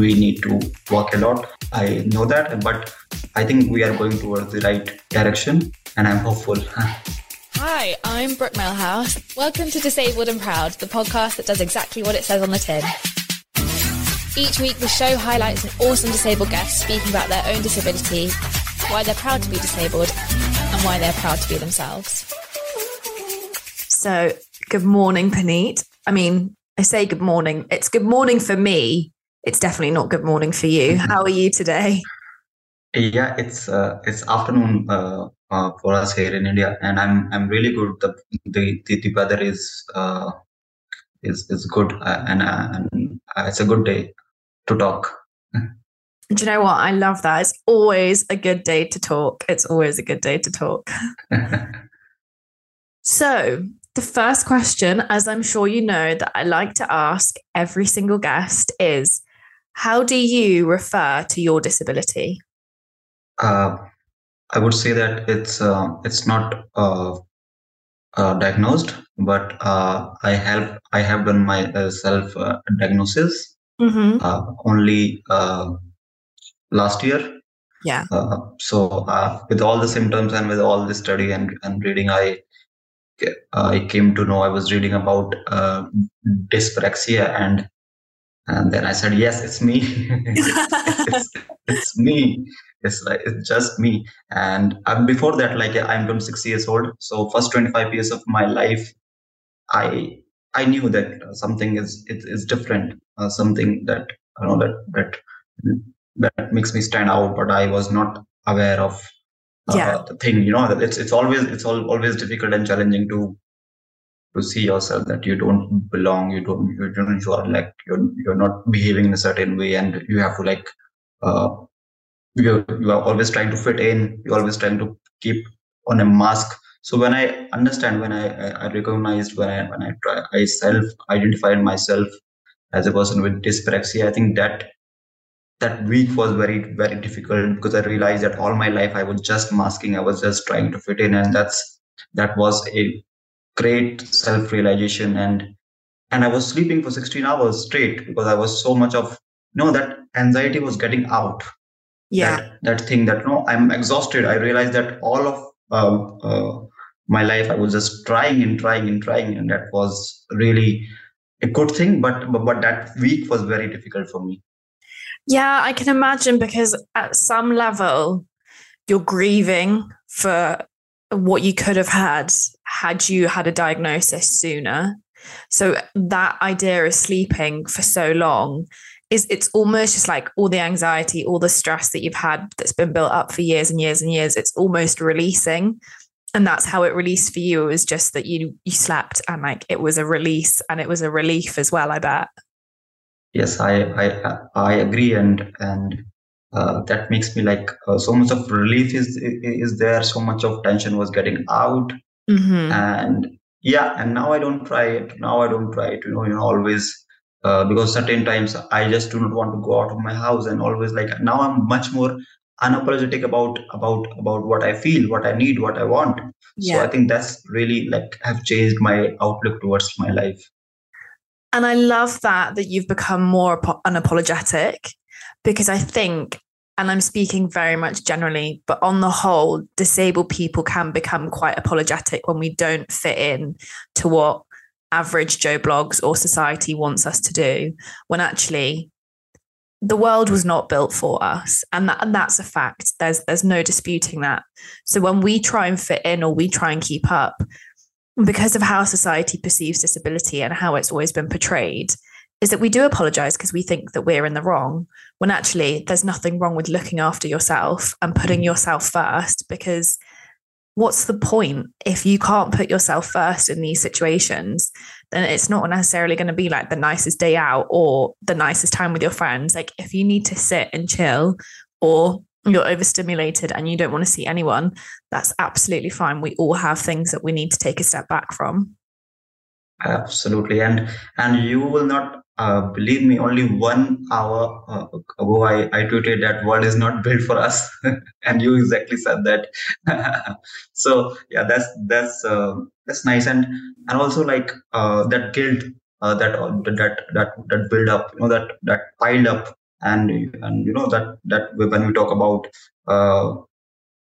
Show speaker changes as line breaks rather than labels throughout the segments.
we need to work a lot. I know that, but I think we are going towards the right direction, and I'm hopeful.
Hi, I'm Brooke Melhouse. Welcome to Disabled and Proud, the podcast that does exactly what it says on the tin. Each week, the show highlights an awesome disabled guest speaking about their own disability, why they're proud to be disabled, and why they're proud to be themselves.
So, good morning, Puneet. I mean, I say good morning. It's good morning for me. It's definitely not good morning for you.
Mm-hmm.
How are you today?
Yeah, it's uh, it's afternoon uh, uh, for us here in India, and I'm I'm really good. The the the, the weather is uh, is is good, uh, and, uh, and uh, it's a good day to talk.
Do you know what? I love that. It's always a good day to talk. It's always a good day to talk. so, the first question, as I'm sure you know, that I like to ask every single guest is How do you refer to your disability?
uh, I would say that it's uh, it's not uh, uh, diagnosed, but uh, I have I have done my uh, self diagnosis
Mm-hmm.
uh, only uh, last year.
Yeah.
Uh, so uh, with all the symptoms and with all the study and, and reading, I I came to know I was reading about uh, dyspraxia and and then I said yes, it's me. it's, it's me. It's like it's just me. And uh, before that, like I'm 26 years old. So first 25 years of my life, I I knew that uh, something is it is different, uh, something that you know that that that makes me stand out, but I was not aware of uh,
Yeah.
the thing. You know, it's it's always it's all, always difficult and challenging to to see yourself that you don't belong, you don't you don't you are like you're you're not behaving in a certain way, and you have to like uh, you you are always trying to fit in, you're always trying to keep on a mask. So when i understand when i i I recognized when i when i try i self identified myself as a person with dyspraxia i think that that week was very very difficult because i realized that all my life i was just masking i was just trying to fit in and that's that was a great self realization and and i was sleeping for 16 hours straight because i was so much of you know that anxiety was getting out.
Yeah.
that, that thing that no i'm exhausted. I realized that all of um, uh, my life i was just trying and trying and trying and that was really a good thing but but, but that week was very difficult for me.
Yeah, I can imagine because at some level, you're grieving for what you could have had had you had a diagnosis sooner. So that idea of sleeping for so long is it's almost just like all the anxiety, all the stress that you've had that's been built up for years and years and years. It's almost releasing. And that's how it released for you. It was just that you you slept and like it was a release and it was a relief as well, I bet.
yes i i i agree and and uh, that makes me like uh, so much of relief is is there. So much of tension was getting out.
Mm-hmm.
and yeah and now i don't try it. Now i don't try it you know you know always uh, because certain times i just do not want to go out of my house and always like now i'm much more unapologetic about about about what i feel what i need what i want. So i think that's really like have changed my outlook towards my life.
And I love that that you've become more unapologetic because I think, and I'm speaking very much generally, but on the whole, disabled people can become quite apologetic when we don't fit in to what average Joe Bloggs or society wants us to do, when actually the world was not built for us. And that and that's a fact. There's there's no disputing that. So when we try and fit in or we try and keep up, because of how society perceives disability and how it's always been portrayed, is that we do apologize because we think that we're in the wrong, when actually there's nothing wrong with looking after yourself and putting yourself first. Because what's the point if you can't put yourself first in these situations? Then it's not necessarily going to be like the nicest day out or the nicest time with your friends. Like if you need to sit and chill or you're overstimulated and you don't want to see anyone, that's absolutely fine. We all have things that we need to take a step back from.
Absolutely. And and you will not uh, believe me only one hour uh, ago I, I tweeted that world is not built for us. And you exactly said that. So yeah that's that's uh, that's nice. And and also like uh, that guilt uh, that that that that build up you know that that piled up. And and you know that that when we talk about uh,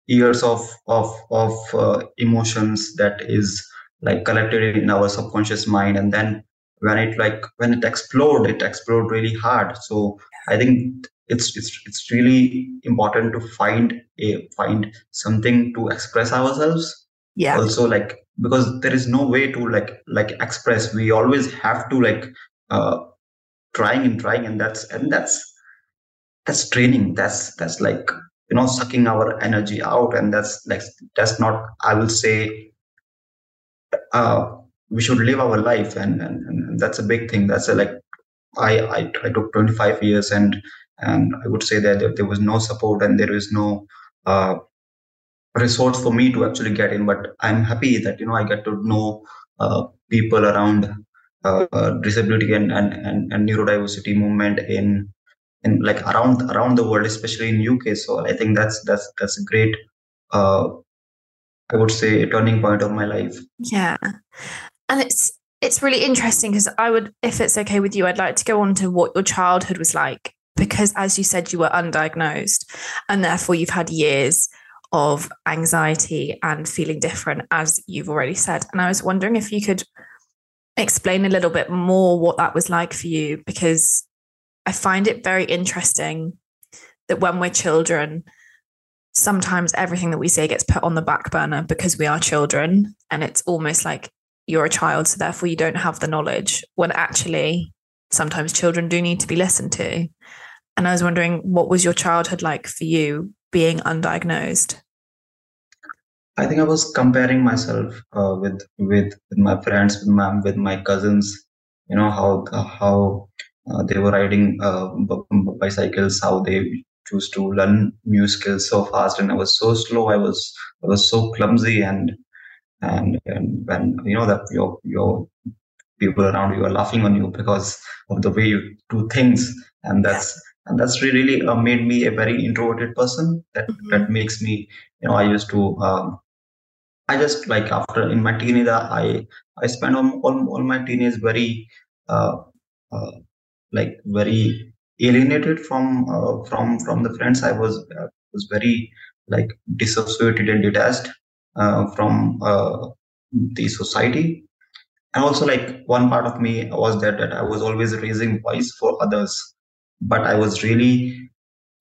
years of of of uh, emotions that is like collected in our subconscious mind and then when it like when it explode it explode really hard. So i think it's it's it's really important to find a find something to express ourselves.
Yeah.
Also like because there is no way to like like express. We always have to like uh trying and trying and that's and that's that's training. That's that's like you know sucking our energy out and that's like that's not i will say uh we should live our life and and, and that's a big thing. That's a like I, I i took 25 years and and i would say that there was no support and there is no uh resource for me to actually get in. But i'm happy that you know i get to know uh, people around uh, disability and, and, and, and neurodiversity movement in in like around around the world especially in uk so i think that's that's that's a great uh, i would say a turning point of my life
yeah and it's it's really interesting because i would if it's okay with you i'd like to go on to what your childhood was like because as you said you were undiagnosed and therefore you've had years of anxiety and feeling different, as you've already said. And I was wondering if you could explain a little bit more what that was like for you, because I find it very interesting that when we're children, sometimes everything that we say gets put on the back burner because we are children. And it's almost like you're a child, so therefore you don't have the knowledge, when actually sometimes children do need to be listened to. And I was wondering, what was your childhood like for you being undiagnosed?
I think I was comparing myself uh, with, with with my friends, with my with my cousins. You know how how uh, they were riding uh, bicycles, how they choose to learn new skills so fast, and I was so slow. I was I was so clumsy, and and and when you know that your your people around you are laughing on you because of the way you do things, and that's and that's really uh, made me a very introverted person. That mm-hmm. that makes me you know I used to um, I just like after in my teenage, I I spent all, all, all my teenage very uh, uh, like very alienated from uh, from from the friends. I was uh, was very like dissociated and detached uh, from uh, the society. And also, like one part of me was that that I was always raising voice for others, but I was really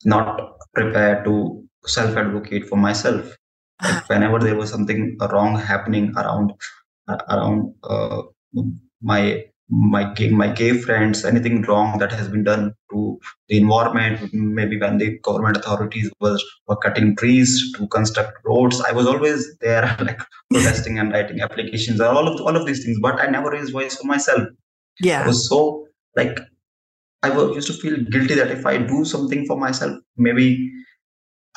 not prepared to self advocate for myself like whenever there was something wrong happening around uh, around uh, my my gay, my gay friends anything wrong that has been done to the environment maybe when the government authorities was were cutting trees to construct roads i was always there like protesting and writing applications and all of all of these things but i never raised voice for myself.
Yeah.
I was so like i was used to feel guilty that if i do something for myself maybe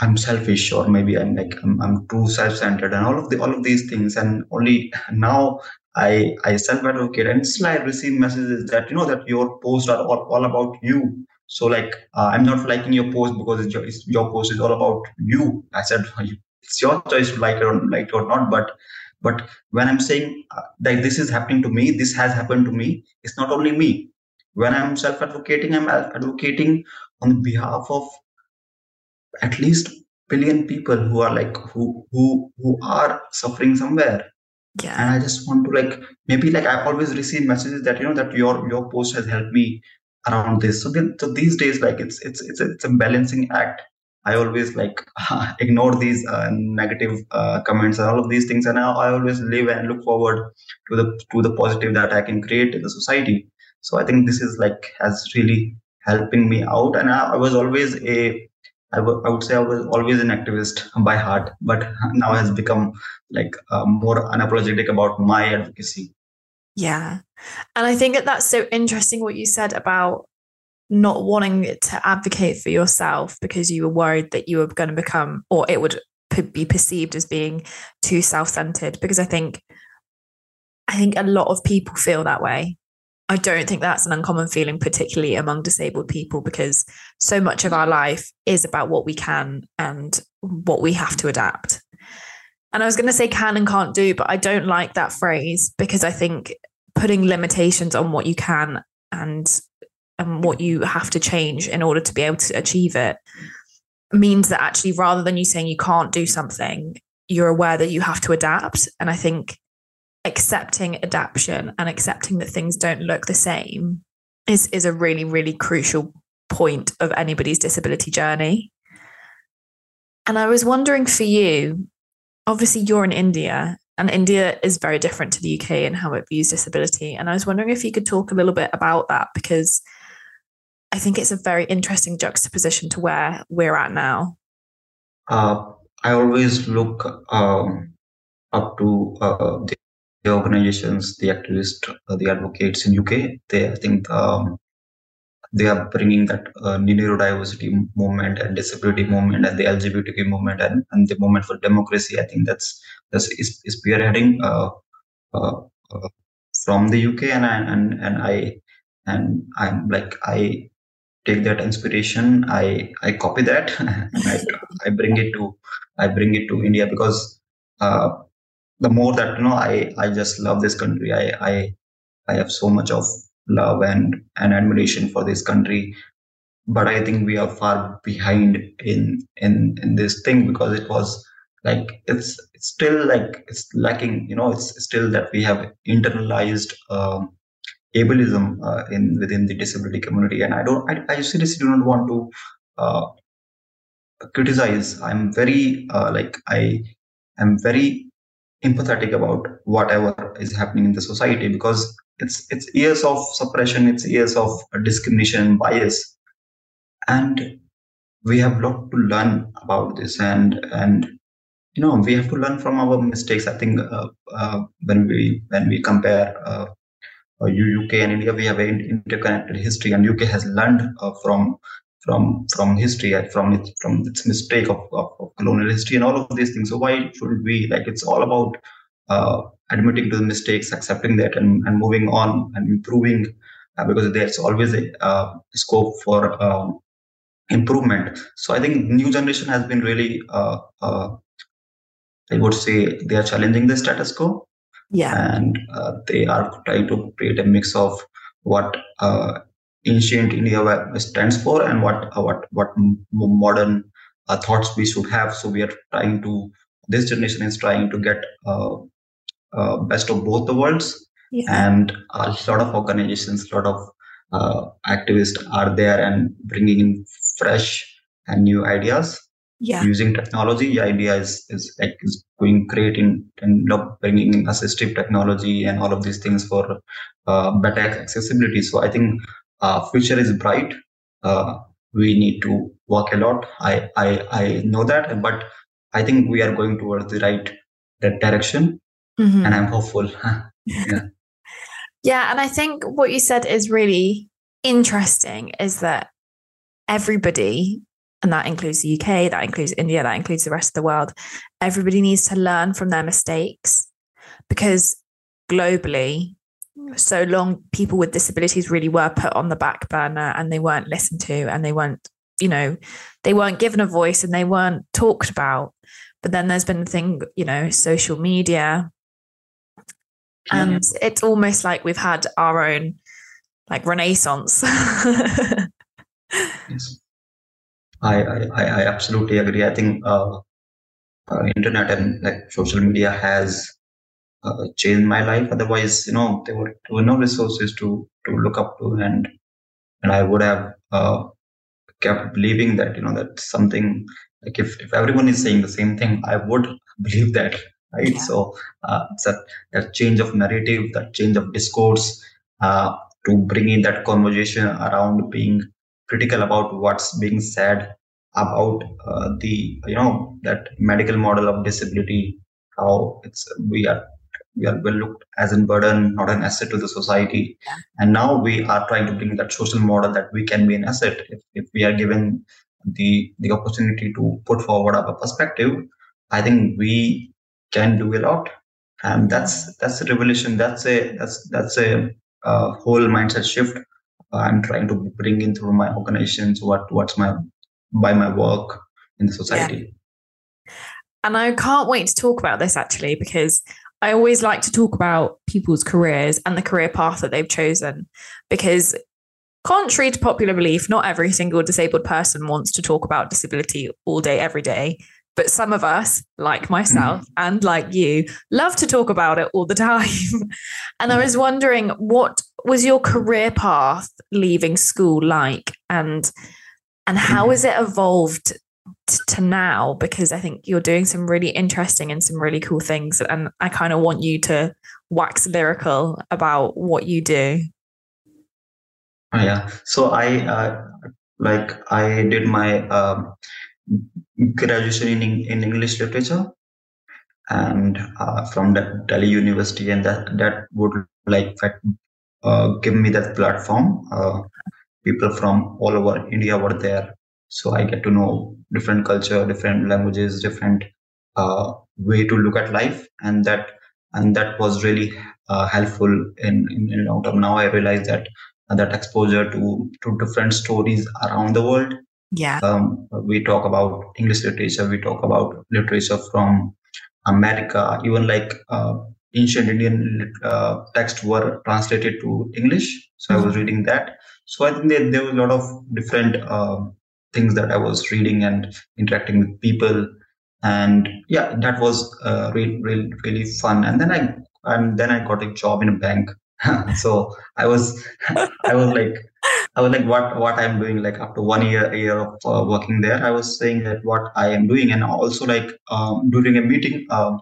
I'm selfish or maybe I'm like I'm, I'm too self-centered and all of the all of these things and only now I I self-advocate and still I receive messages that you know that your posts are all, all about you. So like uh, I'm not liking your post because it's your, it's, your post is all about you. I said it's your choice to like it or like it or not but but when I'm saying uh, that this is happening to me this has happened to me it's not only me. When I'm self-advocating I'm advocating on behalf of at least billion people who are like who who who are suffering somewhere
yeah.
And i just want to like maybe like i've always received messages that you know that your your post has helped me around this. So, then, so these days like it's it's it's a, it's a balancing act. I always like uh, ignore these uh, negative uh, comments and all of these things. And I, I always live and look forward to the to the positive that i can create in the society. So i think this is like has really helping me out. And I, I was always a I, w- I would say I was always an activist by heart, but now has become like uh, more unapologetic about my advocacy.
Yeah. And I think that that's so interesting what you said about not wanting to advocate for yourself because you were worried that you were going to become, or it would be perceived as being too self-centered because I think I think a lot of people feel that way I don't think that's an uncommon feeling, particularly among disabled people, because so much of our life is about what we can and what we have to adapt. And I was going to say can and can't do, but I don't like that phrase because I think putting limitations on what you can and and what you have to change in order to be able to achieve it means that actually rather than you saying you can't do something you're aware that you have to adapt and i think accepting adaptation and accepting that things don't look the same is is a really really crucial point of anybody's disability journey and i was wondering for you obviously you're in india and india is very different to the uk and how it views disability and i was wondering if you could talk a little bit about that because I think it's a very interesting juxtaposition to where we're at now.
Uh, I always look um, up to uh, the, the, organizations, the activists, uh, the advocates in UK. They, I think, um, they are bringing that uh, neurodiversity movement and disability movement and the LGBTQ movement and, and the movement for democracy. I think that's that's is, is spearheading uh, uh, uh, from the UK, and I, and and I and I'm like I take that inspiration i i copy that and I, I bring it to i bring it to india because uh, the more that you know i i just love this country i i i have so much of love and and admiration for this country. But i think we are far behind in in in this thing because it was like it's, it's still like it's lacking you know it's still that we have internalized um, ableism uh, in within the disability community. And i don't i, I seriously do not want to uh, criticize. I'm very uh, like i am very empathetic about whatever is happening in the society because it's it's years of suppression it's years of discrimination bias and we have a lot to learn about this and and you know we have to learn from our mistakes i think uh, uh, when we when we compare uh, UK uh, and India, we have an interconnected history, and UK has learned uh, from from from history from its from its mistake of, of, of, colonial history and all of these things. So why should we like? It's all about uh, admitting to the mistakes, accepting that, and, and moving on and improving, uh, because there's always a uh, scope for um, improvement. So I think new generation has been really, uh, I would say, they are challenging the status quo.
Yeah.
And uh, they are trying to create a mix of what uh, ancient india stands for and what uh, what what modern uh, thoughts we should have. So we are trying to this generation is trying to get uh, uh, best of both the worlds. Yeah. and a lot of organizations a lot of activists are there and bringing in fresh and new ideas.
Yeah.
using technology the idea is is like is going great in in bringing in assistive technology and all of these things for uh, better accessibility. So i think uh, future is bright. Uh, we need to work a lot. I i i know that but i think we are going towards the right direction mm-hmm. and i'm hopeful yeah
yeah and i think what you said is really interesting is that everybody and that includes the UK, that includes India, that includes the rest of the world. Everybody needs to learn from their mistakes because globally, so long people with disabilities really were put on the back burner and they weren't listened to and they weren't, you know, they weren't given a voice and they weren't talked about. But then there's been the thing, you know, social media. And it's almost like we've had our own like renaissance.
yes. I, I, I absolutely agree. I think uh, uh, internet and like social media has uh, changed my life. Otherwise, you know, there were, there were no resources to to look up to, and and I would have uh, kept believing that you know that something like if if everyone is saying the same thing, I would believe that, right? Yeah. So uh, it's that that change of narrative, that change of discourse, uh, to bring in that conversation around being critical about what's being said about uh, the you know that medical model of disability how it's we are we are well looked as a burden not an asset to the society yeah. and now we are trying to bring that social model that we can be an asset if, if we are given the the opportunity to put forward our perspective i think we can do a lot and that's that's a revolution that's a that's that's a uh, whole mindset shift I'm trying to bring in through my organizations what what's my by my work in the society.
Yeah. And I can't wait to talk about this actually because I always like to talk about people's careers and the career path that they've chosen because contrary to popular belief, not every single disabled person wants to talk about disability all day, every day. But some of us, like myself mm-hmm. and like you, love to talk about it all the time. and I was wondering, what was your career path leaving school like, and and how mm-hmm. has it evolved t- to now? Because I think you're doing some really interesting and some really cool things, and I kind of want you to wax lyrical about what you do.
Oh, yeah. So I uh, like I did my um, graduation in in English literature, and uh, from the Delhi University, and that that would like uh, give me that platform. Uh, people from all over India were there, so I get to know different culture, different languages, different uh, way to look at life, and that and that was really uh, helpful in, in in term. Now I realize that that exposure to to different stories around the world
yeah.
Um, we talk about english literature we talk about literature from america. Even like uh, ancient indian uh, texts were translated to english. So mm-hmm. i was mm-hmm. reading that. So i think there, there was a lot of different uh, things that i was reading and interacting with people. And yeah that was uh, really, really really fun. And then i and then i got a job in a bank. So I was, I was like, I was like, what what I'm doing? Like after one year, year of uh, working there, I was saying that what I am doing, and also like um, during a meeting, um,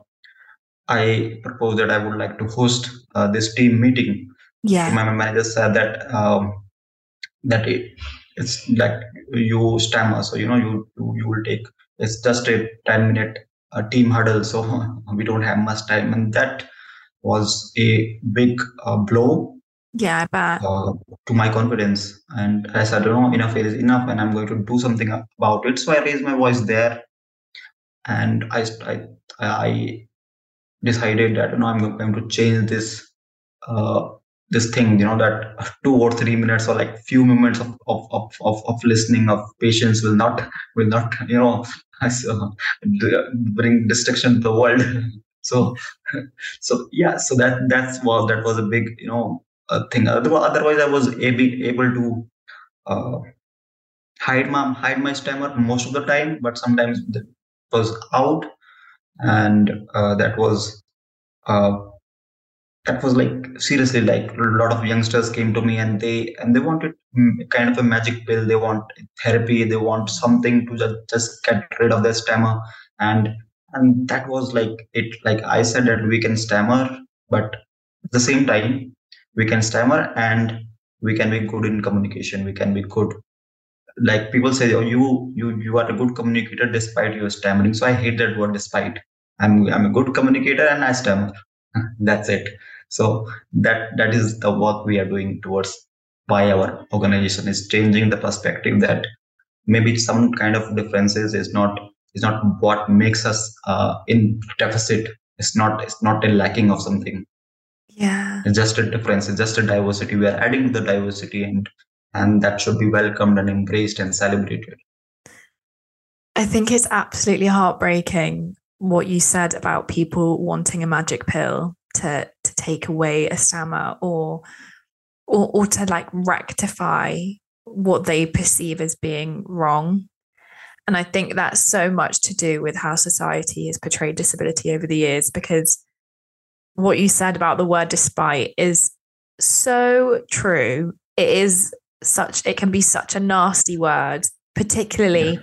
I proposed that I would like to host uh, this team meeting.
Yeah.
So my manager said that um, that it, it's like you stammer, so you know you you, you will take it's just a ten minute uh, team huddle, so we don't have much time, and that was a big uh, blow.
Yeah, I bet.
Uh, to my confidence. And I said, no, enough is enough, and I'm going to do something about it. So I raised my voice there, and I I, I decided that you know I'm going to change this uh, this thing. You know that two or three minutes or like few moments of of of of, of listening of patience will not will not you know bring destruction to the world. so so yeah so that that's was that was a big you know thing. Otherwise i was able, able to uh, hide my hide my stammer most of the time but sometimes it was out and uh, that was uh, that was like seriously like a lot of youngsters came to me and they and they wanted kind of a magic pill. They want therapy. They want something to just, just get rid of their stammer. And and that was like it like i said that we can stammer but at the same time we can stammer and we can be good in communication. We can be good. Like people say oh you you you are a good communicator despite your stammering. So i hate that word despite. I'm i'm a good communicator and i stammer. That's it. So that that is the work we are doing towards why our organization is changing the perspective that maybe some kind of differences is not is not what makes us uh, in deficit. It's not it's not a lacking of something
yeah.
It's just a difference it's just a diversity. We are adding the diversity and and that should be welcomed and embraced and celebrated.
I think it's absolutely heartbreaking what you said about people wanting a magic pill to to take away a stammer or or, or to like rectify what they perceive as being wrong. And I think that's so much to do with how society has portrayed disability over the years, because what you said about the word despite is so true. It is such, it can be such a nasty word, particularly yeah.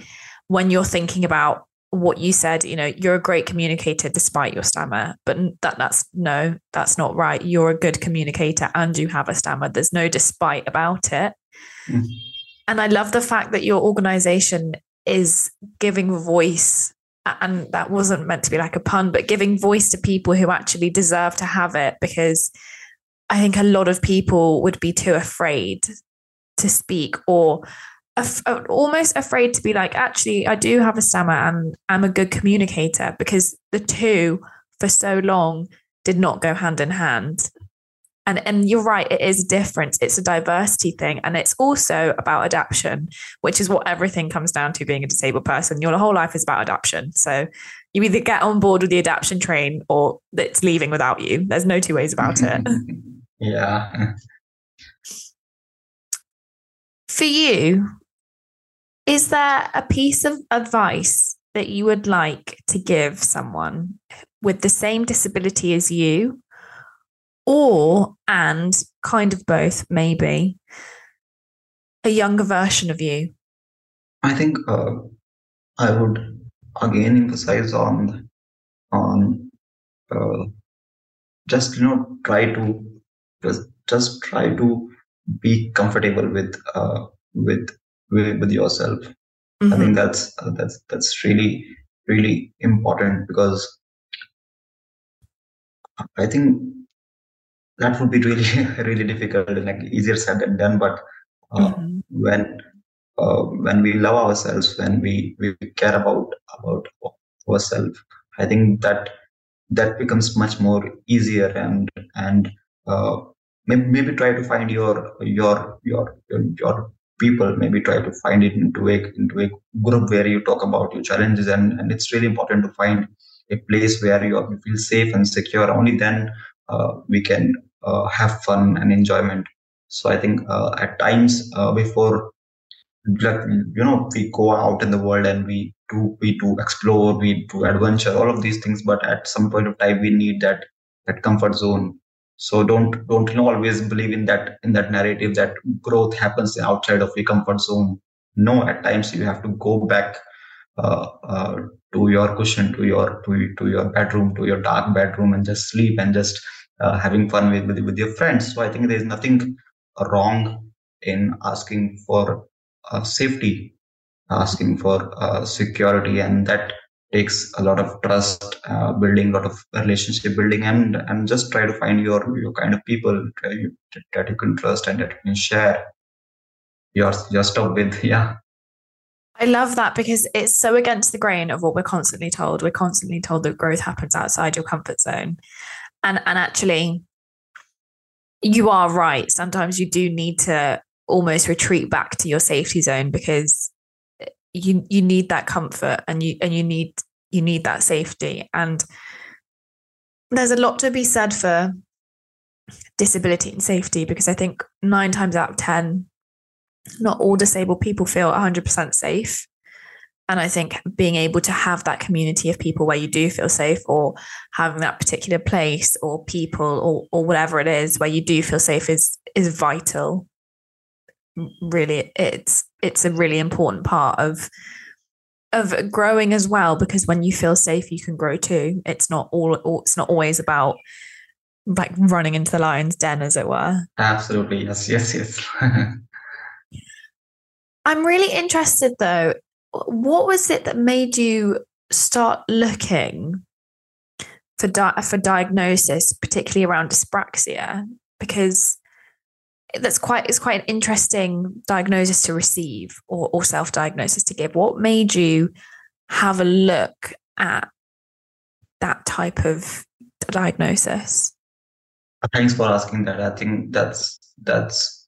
when you're thinking about what you said, you know, you're a great communicator despite your stammer, but that that's no, that's not right. You're a good communicator and you have a stammer. There's no despite about it. Mm. And I love the fact that your organization is giving voice and that wasn't meant to be like a pun but giving voice to people who actually deserve to have it because i think a lot of people would be too afraid to speak or af- uh, almost afraid to be like actually i do have a stammer and i'm a good communicator because the two for so long did not go hand in hand and and you're right it is different. It's a diversity thing and it's also about adaptation which is what everything comes down to being a disabled person. Your whole life is about adaptation. So you either get on board with the adaptation train or it's leaving without you. There's no two ways about it.
Yeah.
For you, is there a piece of advice that you would like to give someone with the same disability as you, or and kind of both, maybe a younger version of you?
I think uh, I would again emphasize on on uh, just you know try to just just try to be comfortable with uh, with with, yourself. Mm-hmm. I think mm-hmm. that's uh, that's that's really really important because I think that would be really really difficult and like easier said than done. But uh, mm-hmm. when uh, when we love ourselves, when we we care about about ourselves, I think that that becomes much more easier and and uh, maybe, maybe try to find your your your your people maybe try to find it into a into a group where you talk about your challenges and and it's really important to find a place where you, you feel safe and secure only then we can uh, have fun and enjoyment. So i think uh, at times uh, before you know we go out in the world and we do we do explore we do adventure all of these things but at some point of time we need that that comfort zone. So don't don't you know always believe in that in that narrative that growth happens outside of your comfort zone. No at times you have to go back uh, uh, to your cushion to your to, to your bedroom to your dark bedroom and just sleep and just uh, having fun with, with with your friends so i think there's nothing wrong in asking for uh, safety, asking for uh, security, and that takes a lot of trust uh, building, a lot of relationship building, and and just try to find your your kind of people that you, that you can trust and that you can share your your stuff with. Yeah.
I love that because it's so against the grain of what we're constantly told. We're constantly told that growth happens outside your comfort zone. And and actually you are right. Sometimes you do need to almost retreat back to your safety zone because you you need that comfort and you and you need you need that safety and there's a lot to be said for disability and safety because i think 9 times out of 10 not all disabled people feel 100% safe. And i think being able to have that community of people where you do feel safe or having that particular place or people or or whatever it is where you do feel safe is is vital. Really it's it's a really important part of of growing as well because when you feel safe you can grow too. It's not all it's not always about like running into the lion's den as it were.
Absolutely. Yes yes yes
i'm really interested though what was it that made you start looking for di- for diagnosis particularly around dyspraxia? Because that's quite it's quite an interesting diagnosis to receive or, or self-diagnosis to give. What made you have a look at that type of diagnosis?
Thanks for asking that. I think that's that's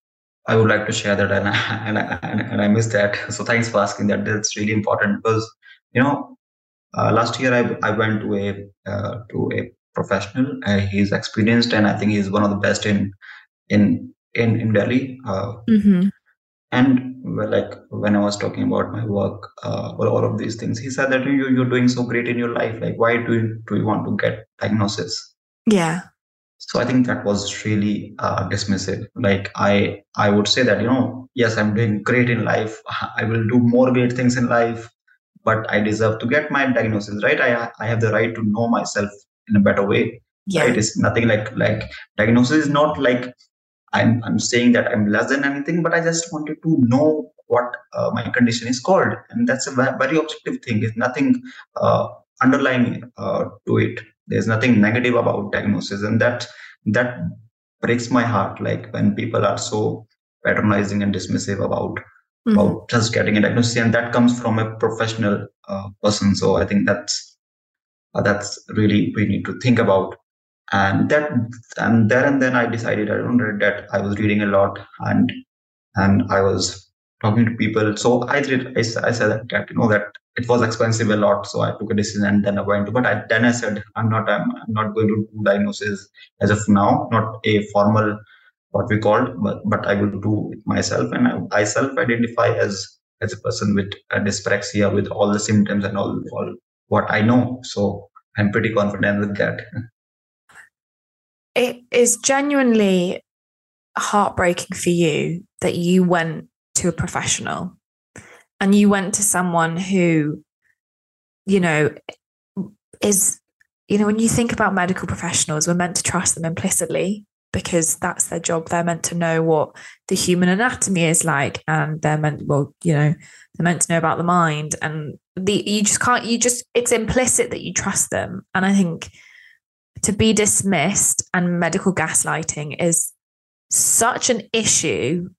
i would like to share that and I, and I, and I missed that so thanks for asking that that's really important because you know uh, last year I, I went to a uh, to a professional uh, he's experienced and i think he's one of the best in in in in Delhi. Uh, mm-hmm. And well, like when I was talking about my work uh, or all of these things, he said that you you're doing so great in your life. Like, why do you, do you want to get diagnosis?
Yeah.
So I think that was really uh, dismissive. Like I I would say that you know yes I'm doing great in life. I will do more great things in life, but I deserve to get my diagnosis right. I I have the right to know myself in a better way. Yeah. Right? It's nothing like like diagnosis is not like I'm, I'm saying that I'm less than anything, but I just wanted to know what uh, my condition is called. And that's a very objective thing. It's nothing uh, underlying uh, to it. There's nothing negative about diagnosis. And that, that breaks my heart. Like when people are so patronizing and dismissive about, mm-hmm. about just getting a diagnosis. And that comes from a professional uh, person. So I think that's, uh, that's really we need to think about and that and there and then i decided i don't read that i was reading a lot and and i was talking to people so i did i, I said that, that you know that it was expensive a lot so i took a decision and then i went to but I, then i said i'm not I'm, I'm not going to do diagnosis as of now not a formal what we called, but but I will do it myself, and I, I self-identify as as a person with a dyspraxia with all the symptoms and all, all what I know. So I'm pretty confident with that.
It is genuinely heartbreaking for you that you went to a professional and you went to someone who, you know, is, you know, when you think about medical professionals, we're meant to trust them implicitly because that's their job. They're meant to know what the human anatomy is like, and they're meant, well, you know, they're meant to know about the mind. And the you just can't, you just it's implicit that you trust them. And I think to be dismissed and medical gaslighting is such an issue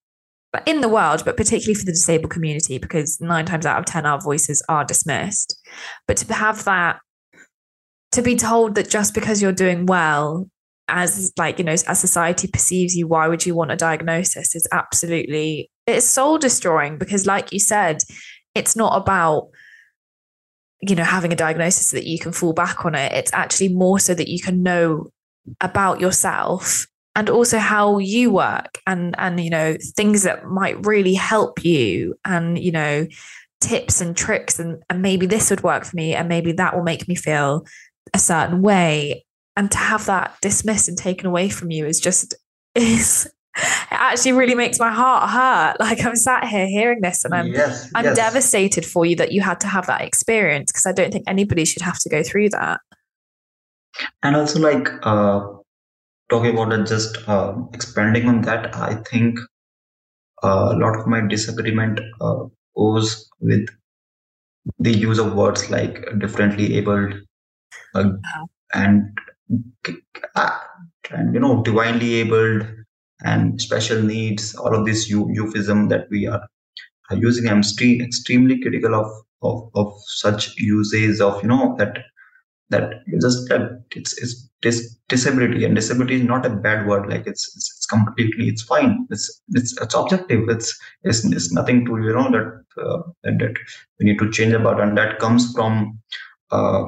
in the world, but particularly for the disabled community, because nine times out of 10, our voices are dismissed. But to have that, to be told that just because you're doing well, as like you know as society perceives you why would you want a diagnosis is absolutely it's soul destroying because like you said it's not about you know having a diagnosis so that you can fall back on it it's actually more so that you can know about yourself and also how you work and and you know things that might really help you and you know tips and tricks and, and maybe this would work for me and maybe that will make me feel a certain way. And to have that dismissed and taken away from you is just is it actually really makes my heart hurt. Like i'm sat here hearing this and i'm
yes,
i'm
yes.
devastated for you that you had to have that experience because i don't think anybody should have to go through that.
And also like uh talking about it just uh, expanding on that i think uh, a lot of my disagreement uh, goes with the use of words like differently abled uh,
Uh-huh.
and and you know divinely abled and special needs all of this euphemism that we are are using i'm extremely critical of, of of such uses of you know that that just that it's it's dis- disability and disability is not a bad word like it's it's, it's completely it's fine. It's it's it's objective. It's it's, it's nothing to you know that, uh, that we need to change about and that comes from uh,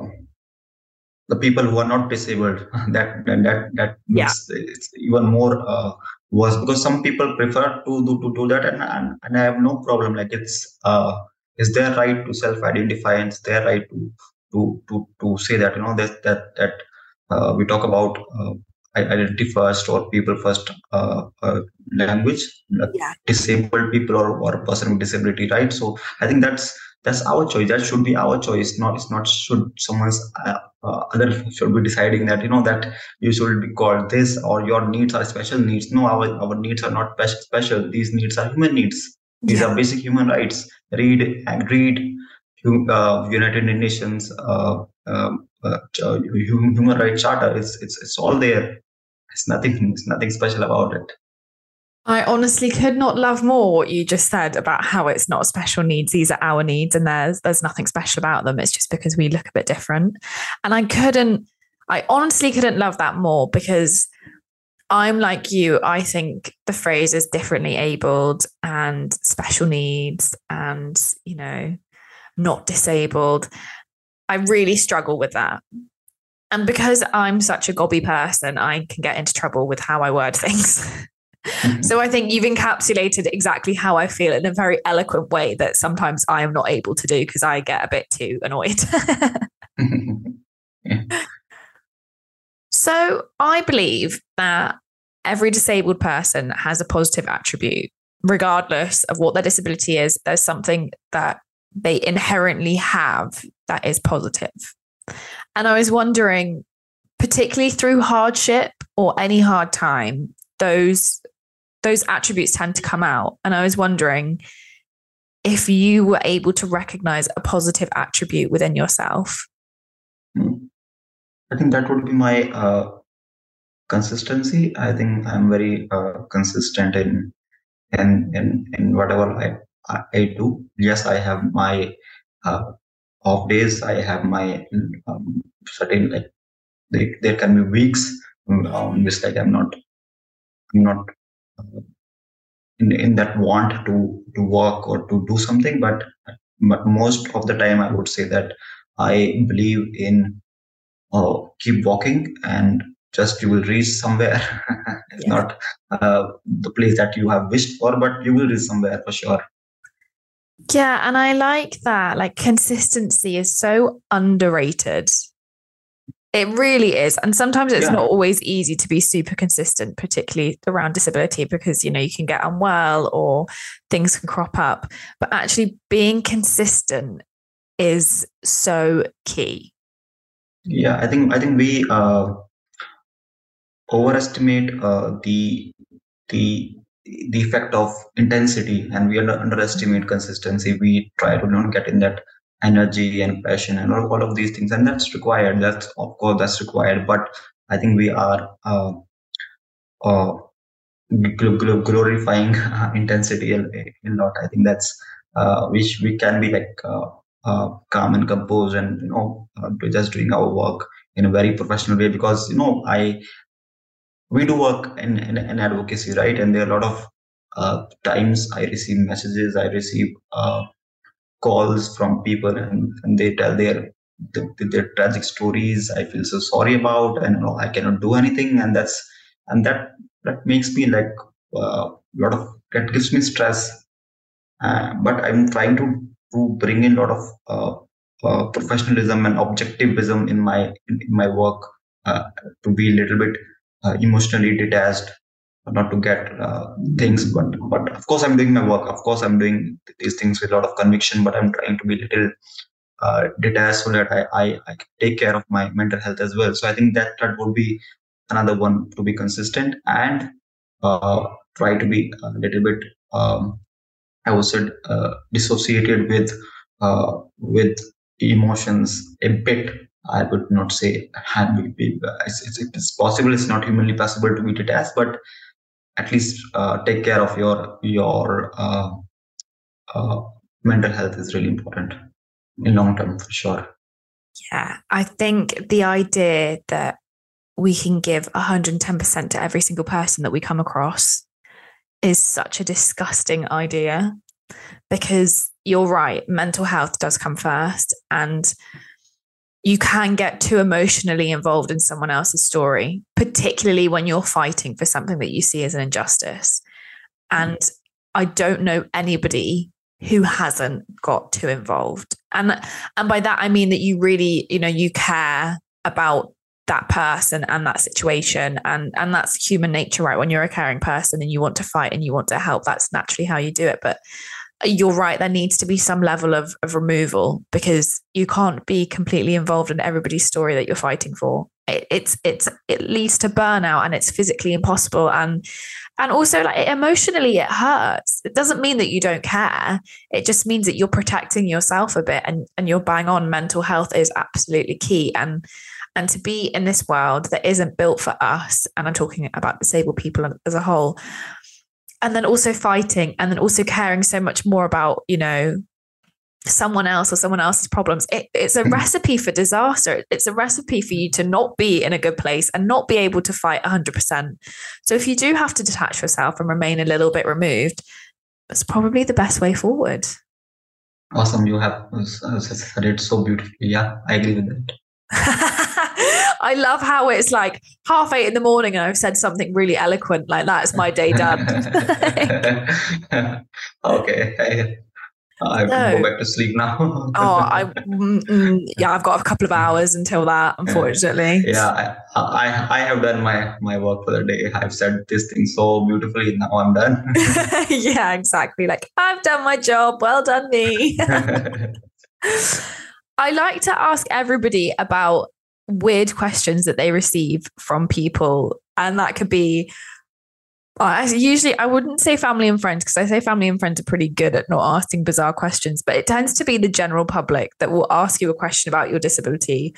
the people who are not disabled. That that that, that
Yeah.
makes it's even more uh, worse because some people prefer to do to do that and and, and i have no problem. Like it's uh it's their right to self-identify and it's their right to to to to say that you know that that that uh, we talk about uh, identity first or people first uh, uh, language like
Yeah.
disabled people or, or person with disability right? So i think that's that's our choice. That should be our choice. Not it's not should someone's uh, uh, other should be deciding that you know that you should be called this or your needs are special needs. No our our needs are not special. These needs are human needs. These are basic human rights. Read and read uh, united nations uh, um, uh, uh, hum- human rights charter it's, it's it's all there it's nothing it's nothing special about it
I honestly could not love more what you just said about how it's not special needs. These are our needs, and there's there's nothing special about them. It's just because we look a bit different. And I couldn't, I honestly couldn't love that more because I'm like you. I think the phrase is differently abled and special needs and, you know, not disabled. I really struggle with that. And because I'm such a gobby person, I can get into trouble with how I word things. Mm-hmm. So I think you've encapsulated exactly how I feel in a very eloquent way that sometimes I am not able to do because I get a bit too annoyed. so I believe that every disabled person has a positive attribute, regardless of what their disability is. There's something that they inherently have that is positive. And I was wondering, particularly through hardship or any hard time, those those attributes tend to come out. And I was wondering if you were able to recognize a positive attribute within yourself.
I think that would be my uh, consistency. I think I'm very uh, consistent in in in, in whatever I, I do. Yes, I have my uh, off days. I have my um, certain like they, there can be weeks on which like I'm not I'm not uh, in in that want to to work or to do something. But but most of the time, I would say that I believe in uh, keep walking and just you will reach somewhere it's not uh, the place that you have wished for but you will reach somewhere for sure
yeah and i like that like consistency is so underrated it really is and sometimes it's yeah. not always easy to be super consistent particularly around disability because you know you can get unwell or things can crop up but actually being consistent is so key
yeah i think i think we uh overestimate uh, the the the effect of intensity and we underestimate consistency. We try to not get in that energy and passion and all, all of these things and that's required. That's of course that's required but i think we are uh, uh, glorifying intensity a, a, lot. I think that's uh, which we can be like uh, uh, calm and composed and you know uh, just doing our work in a very professional way because you know i we do work in, in, in advocacy, right? And there are a lot of uh, times I receive messages, I receive uh, calls from people, and, and they tell their, their, their tragic stories. I feel so sorry about, and I cannot do anything, and that's and that that makes me like a uh, lot of that gives me stress. Uh, but I'm trying to to bring in a lot of uh, uh, professionalism and objectivism in my in, in my work to be a little bit emotionally detached not to get uh, things but but of course i'm doing my work. Of course i'm doing these things with a lot of conviction but i'm trying to be a little uh, detached so that I, I, I take care of my mental health as well. So i think that that would be another one to be consistent and uh, try to be a little bit um, i would say uh, dissociated with uh, with emotions a bit I would not say it's, it's, it's, possible. It's not humanly possible to be detached, but at least uh, take care of your your uh, uh, mental health is really important in long term for sure.
Yeah, I think the idea that we can give 110% to every single person that we come across is such a disgusting idea because you're right, mental health does come first. And you can get too emotionally involved in someone else's story, particularly when you're fighting for something that you see as an injustice. And I don't know anybody who hasn't got too involved. And and by that I mean that you really, you know, you care about that person and that situation and and that's human nature right when you're a caring person and you want to fight and you want to help that's naturally how you do it but you're right there needs to be some level of, of removal because you can't be completely involved in everybody's story that you're fighting for. It, it's it's it leads to burnout and it's physically impossible and and also like emotionally it hurts. It doesn't mean that you don't care. It just means that you're protecting yourself a bit and and you're bang on. Mental health is absolutely key and and to be in this world that isn't built for us and i'm talking about disabled people as a whole and then also fighting and then also caring so much more about you know someone else or someone else's problems. It, it's a mm. recipe for disaster. It's a recipe for you to not be in a good place and not be able to fight 100% so if you do have to detach yourself and remain a little bit removed it's probably the best way forward.
Awesome. You have said it so beautifully. Yeah i agree with that
I love how it's like half eight in the morning and I've said something really eloquent like that. It's my day done.
okay. I have to go back to sleep now.
oh, I mm, mm, yeah, I've got a couple of hours until that. Unfortunately.
Yeah, I, I I have done my my work for the day. I've said this thing so beautifully. Now I'm done.
yeah, exactly. Like I've done my job. Well done, me. I like to ask everybody about weird questions that they receive from people. And that could be uh, usually I wouldn't say family and friends because I say family and friends are pretty good at not asking bizarre questions, but it tends to be the general public that will ask you a question about your disability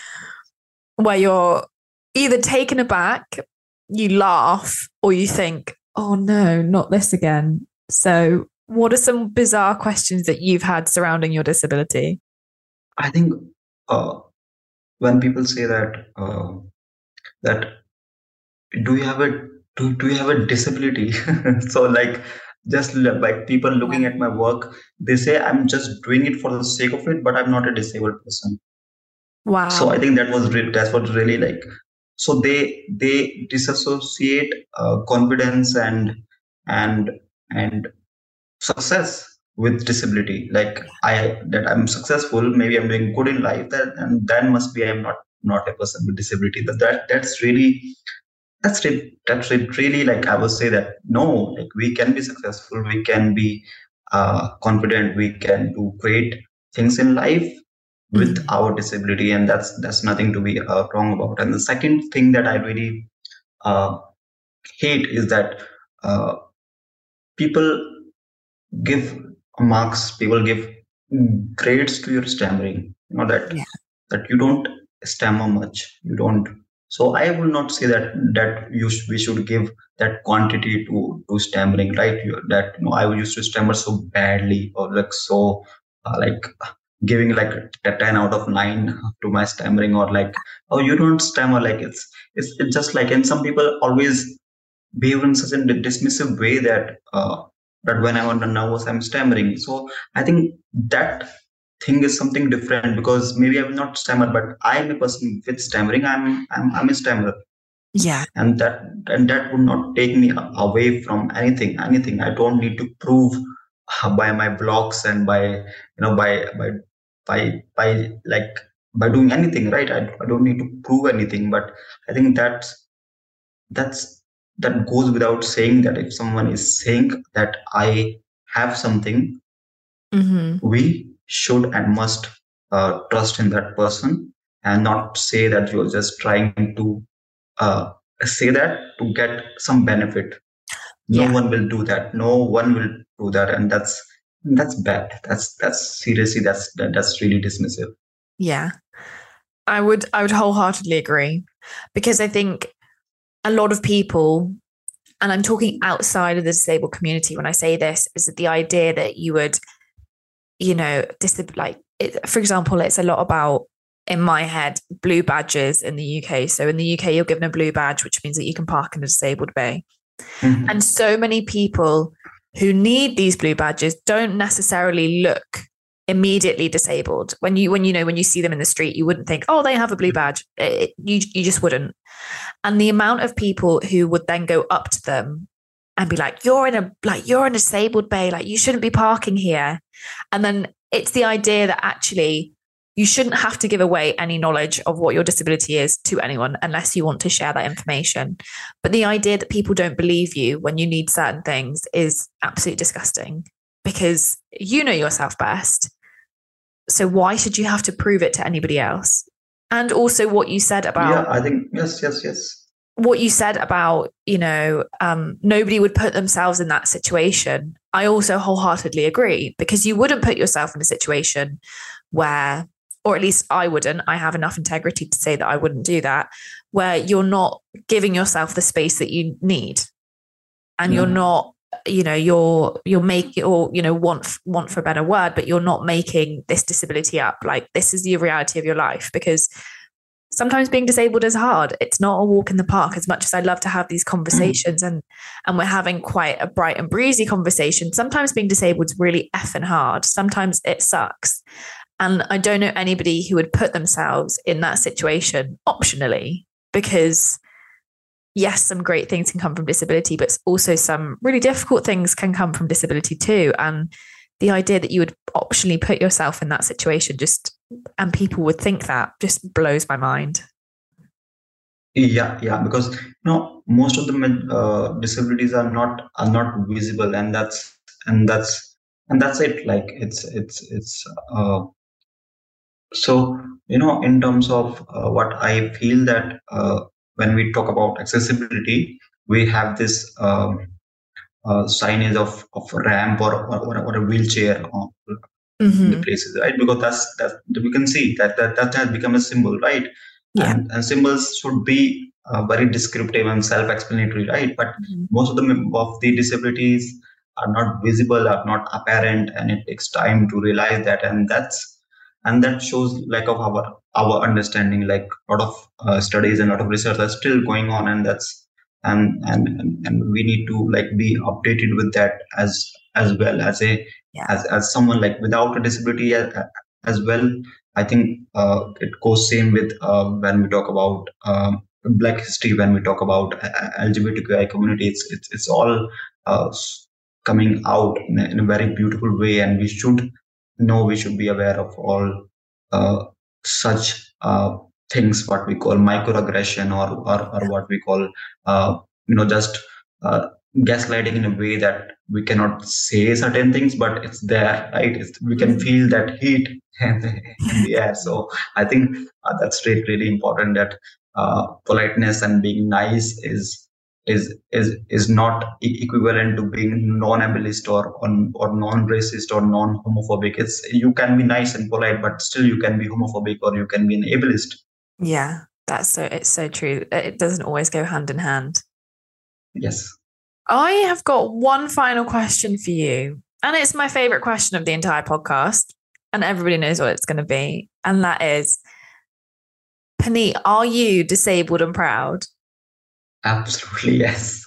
where you're either taken aback, you laugh, or you think, oh no, not this again. So, what are some bizarre questions that you've had surrounding your disability?
I think uh, when people say that uh, that do you have a do, do you have a disability? so like just like people looking at my work, they say I'm just doing it for the sake of it, but I'm not a disabled person.
Wow.
So I think that was re- that's what really like so they they disassociate uh, confidence and and and success with disability. Like i that i'm successful maybe i'm doing good in life that and that must be i'm not not a person with disability. But that that's really that's really, that's really like i would say that no like we can be successful we can be uh, confident we can do great things in life with mm-hmm. our disability and that's that's nothing to be uh, wrong about. And the second thing that i really uh, hate is that uh, people give marks people give grades to your stammering. You know that yeah. that you don't stammer much. You don't. So i will not say that that you sh- we should give that quantity to to stammering right? You, that you know i used to stammer so badly or like so uh, like giving like a 10 out of 9 to my stammering or like oh you don't stammer like it's it's, it's just like and some people always behave in such a dismissive way that uh, that when I'm nervous, I'm stammering. So I think that thing is something different because maybe I will not stammer, but I'm a person with stammering. I'm I'm I'm a stammerer.
Yeah.
And that and that would not take me away from anything. Anything. I don't need to prove by my blogs and by you know by by by by like by doing anything right I, I don't need to prove anything but i think that's that's that goes without saying that if someone is saying that I have something, mm-hmm. we should and must uh, trust in that person and not say that you're just trying to uh, say that to get some benefit. No yeah. one will do that. No one will do that, and that's that's bad. That's that's seriously that's that, that's really dismissive.
Yeah, I would I would wholeheartedly agree because I think a lot of people, and I'm talking outside of the disabled community when I say this, is that the idea that you would, you know, dis- like, it, for example, it's a lot about in my head blue badges in the UK. So in the UK, you're given a blue badge, which means that you can park in a disabled bay. Mm-hmm. And so many people who need these blue badges don't necessarily look immediately disabled. When you when you know when you see them in the street you wouldn't think oh they have a blue mm-hmm. badge. It, you you just wouldn't. And the amount of people who would then go up to them and be like you're in a like you're in a disabled bay like you shouldn't be parking here. And then it's the idea that actually you shouldn't have to give away any knowledge of what your disability is to anyone unless you want to share that information. But the idea that people don't believe you when you need certain things is absolutely disgusting because you know yourself best. So why should you have to prove it to anybody else? And also what you said about
Yeah, I think yes, yes, yes.
What you said about, you know, um, nobody would put themselves in that situation. I also wholeheartedly agree because you wouldn't put yourself in a situation where, or at least I wouldn't, I have enough integrity to say that I wouldn't do that, where you're not giving yourself the space that you need and yeah. you're not you know you're you're making or you know want want for a better word but you're not making this disability up. Like this is the reality of your life because sometimes being disabled is hard. It's not a walk in the park as much as i love to have these conversations mm. and and we're having quite a bright and breezy conversation. Sometimes being disabled is really effing hard. Sometimes it sucks. And i don't know anybody who would put themselves in that situation optionally because yes, some great things can come from disability, but also some really difficult things can come from disability too. And the idea that you would optionally put yourself in that situation just and people would think that just blows my mind.
Yeah, yeah, because you know most of the uh, disabilities are not are not visible, and that's and that's and that's it. Like it's it's it's uh, so you know in terms of uh, what I feel that uh, when we talk about accessibility, we have this um, uh, signage of, of a ramp or, or, or a wheelchair mm-hmm. the places, right? Because that's that we can see that that, that has become a symbol, right? Yeah. And, and symbols should be uh, very descriptive and self-explanatory, right? But mm-hmm. most of the of the disabilities are not visible, are not apparent, and it takes time to realize that, and that's and that shows like of our our understanding like a lot of uh, studies and a lot of research are still going on and that's and and and we need to like be updated with that as as well as a yeah. as as someone like without a disability as, as well i think uh, it goes same with uh, when we talk about um, Black history when we talk about uh, LGBTQI community. It's it's, it's all uh, coming out in a, in a, very beautiful way, and we should know we should be aware of all uh, such uh, things what we call microaggression or or, or what we call uh, you know just uh, gaslighting in a way that we cannot say certain things but it's there right? It's, we can feel that heat in the, in the air. So i think uh, that's really, really important that uh, politeness and being nice is is is is not equivalent to being non-ableist or or non-racist or non-homophobic it's you can be nice and polite but still you can be homophobic or you can be an ableist
yeah, that's so it's so true. Uh, it doesn't always go hand in hand.
Yes.
I have got one final question for you. And it's my favorite question of the entire podcast. And everybody knows what it's going to be. And that is Puneet, are you disabled and proud?
Absolutely, yes.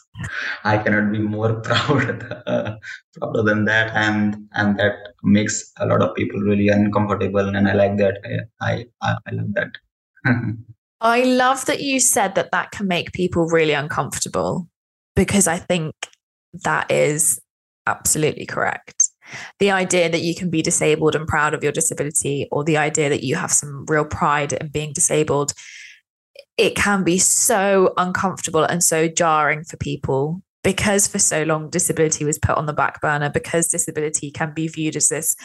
I cannot be more proud uh, prouder than that, and and that makes a lot of people really uncomfortable, and I like that. I I, I love that.
I love that you said that that can make people really uncomfortable because I think that is absolutely correct. The idea that you can be disabled and proud of your disability, or the idea that you have some real pride in being disabled, it can be so uncomfortable and so jarring for people because for so long disability was put on the back burner, because disability can be viewed as this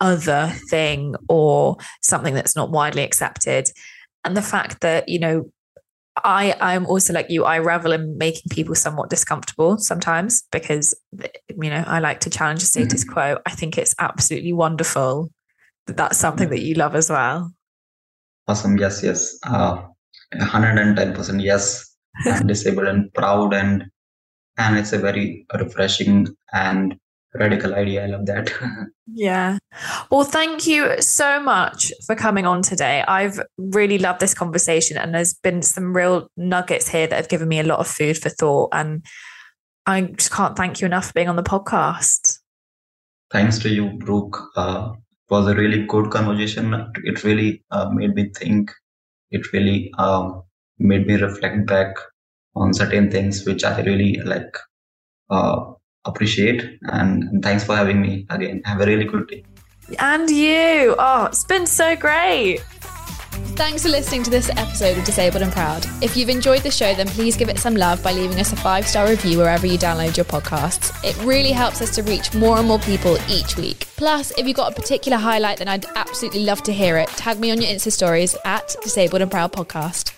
other thing or something that's not widely accepted and the fact that you know I I'm also like you. I revel in making people somewhat discomfortable sometimes because you know I like to challenge the status mm-hmm. quo. I think it's absolutely wonderful that that's something that you love as well.
Awesome. Yes. Yes. Uh, 110 percent. Yes. I'm disabled and proud and and it's a very refreshing and radical idea. I love that.
yeah. Well, thank you so much for coming on today. I've really loved this conversation, and there's been some real nuggets here that have given me a lot of food for thought. And I just can't thank you enough for being on the podcast.
Thanks to you, Brooke. Uh, it was a really good conversation. It really uh, made me think. It really um, made me reflect back on certain things which I really like uh, appreciate and, thanks for having me again. Have a really good day.
And you. Oh, it's been so great.
Thanks for listening to this episode of Disabled and Proud. If you've enjoyed the show, then please give it some love by leaving us a five star review wherever you download your podcasts. It really helps us to reach more and more people each week. Plus, if you've got a particular highlight, then I'd absolutely love to hear it. Tag me on your Insta stories at Disabled and Proud Podcast.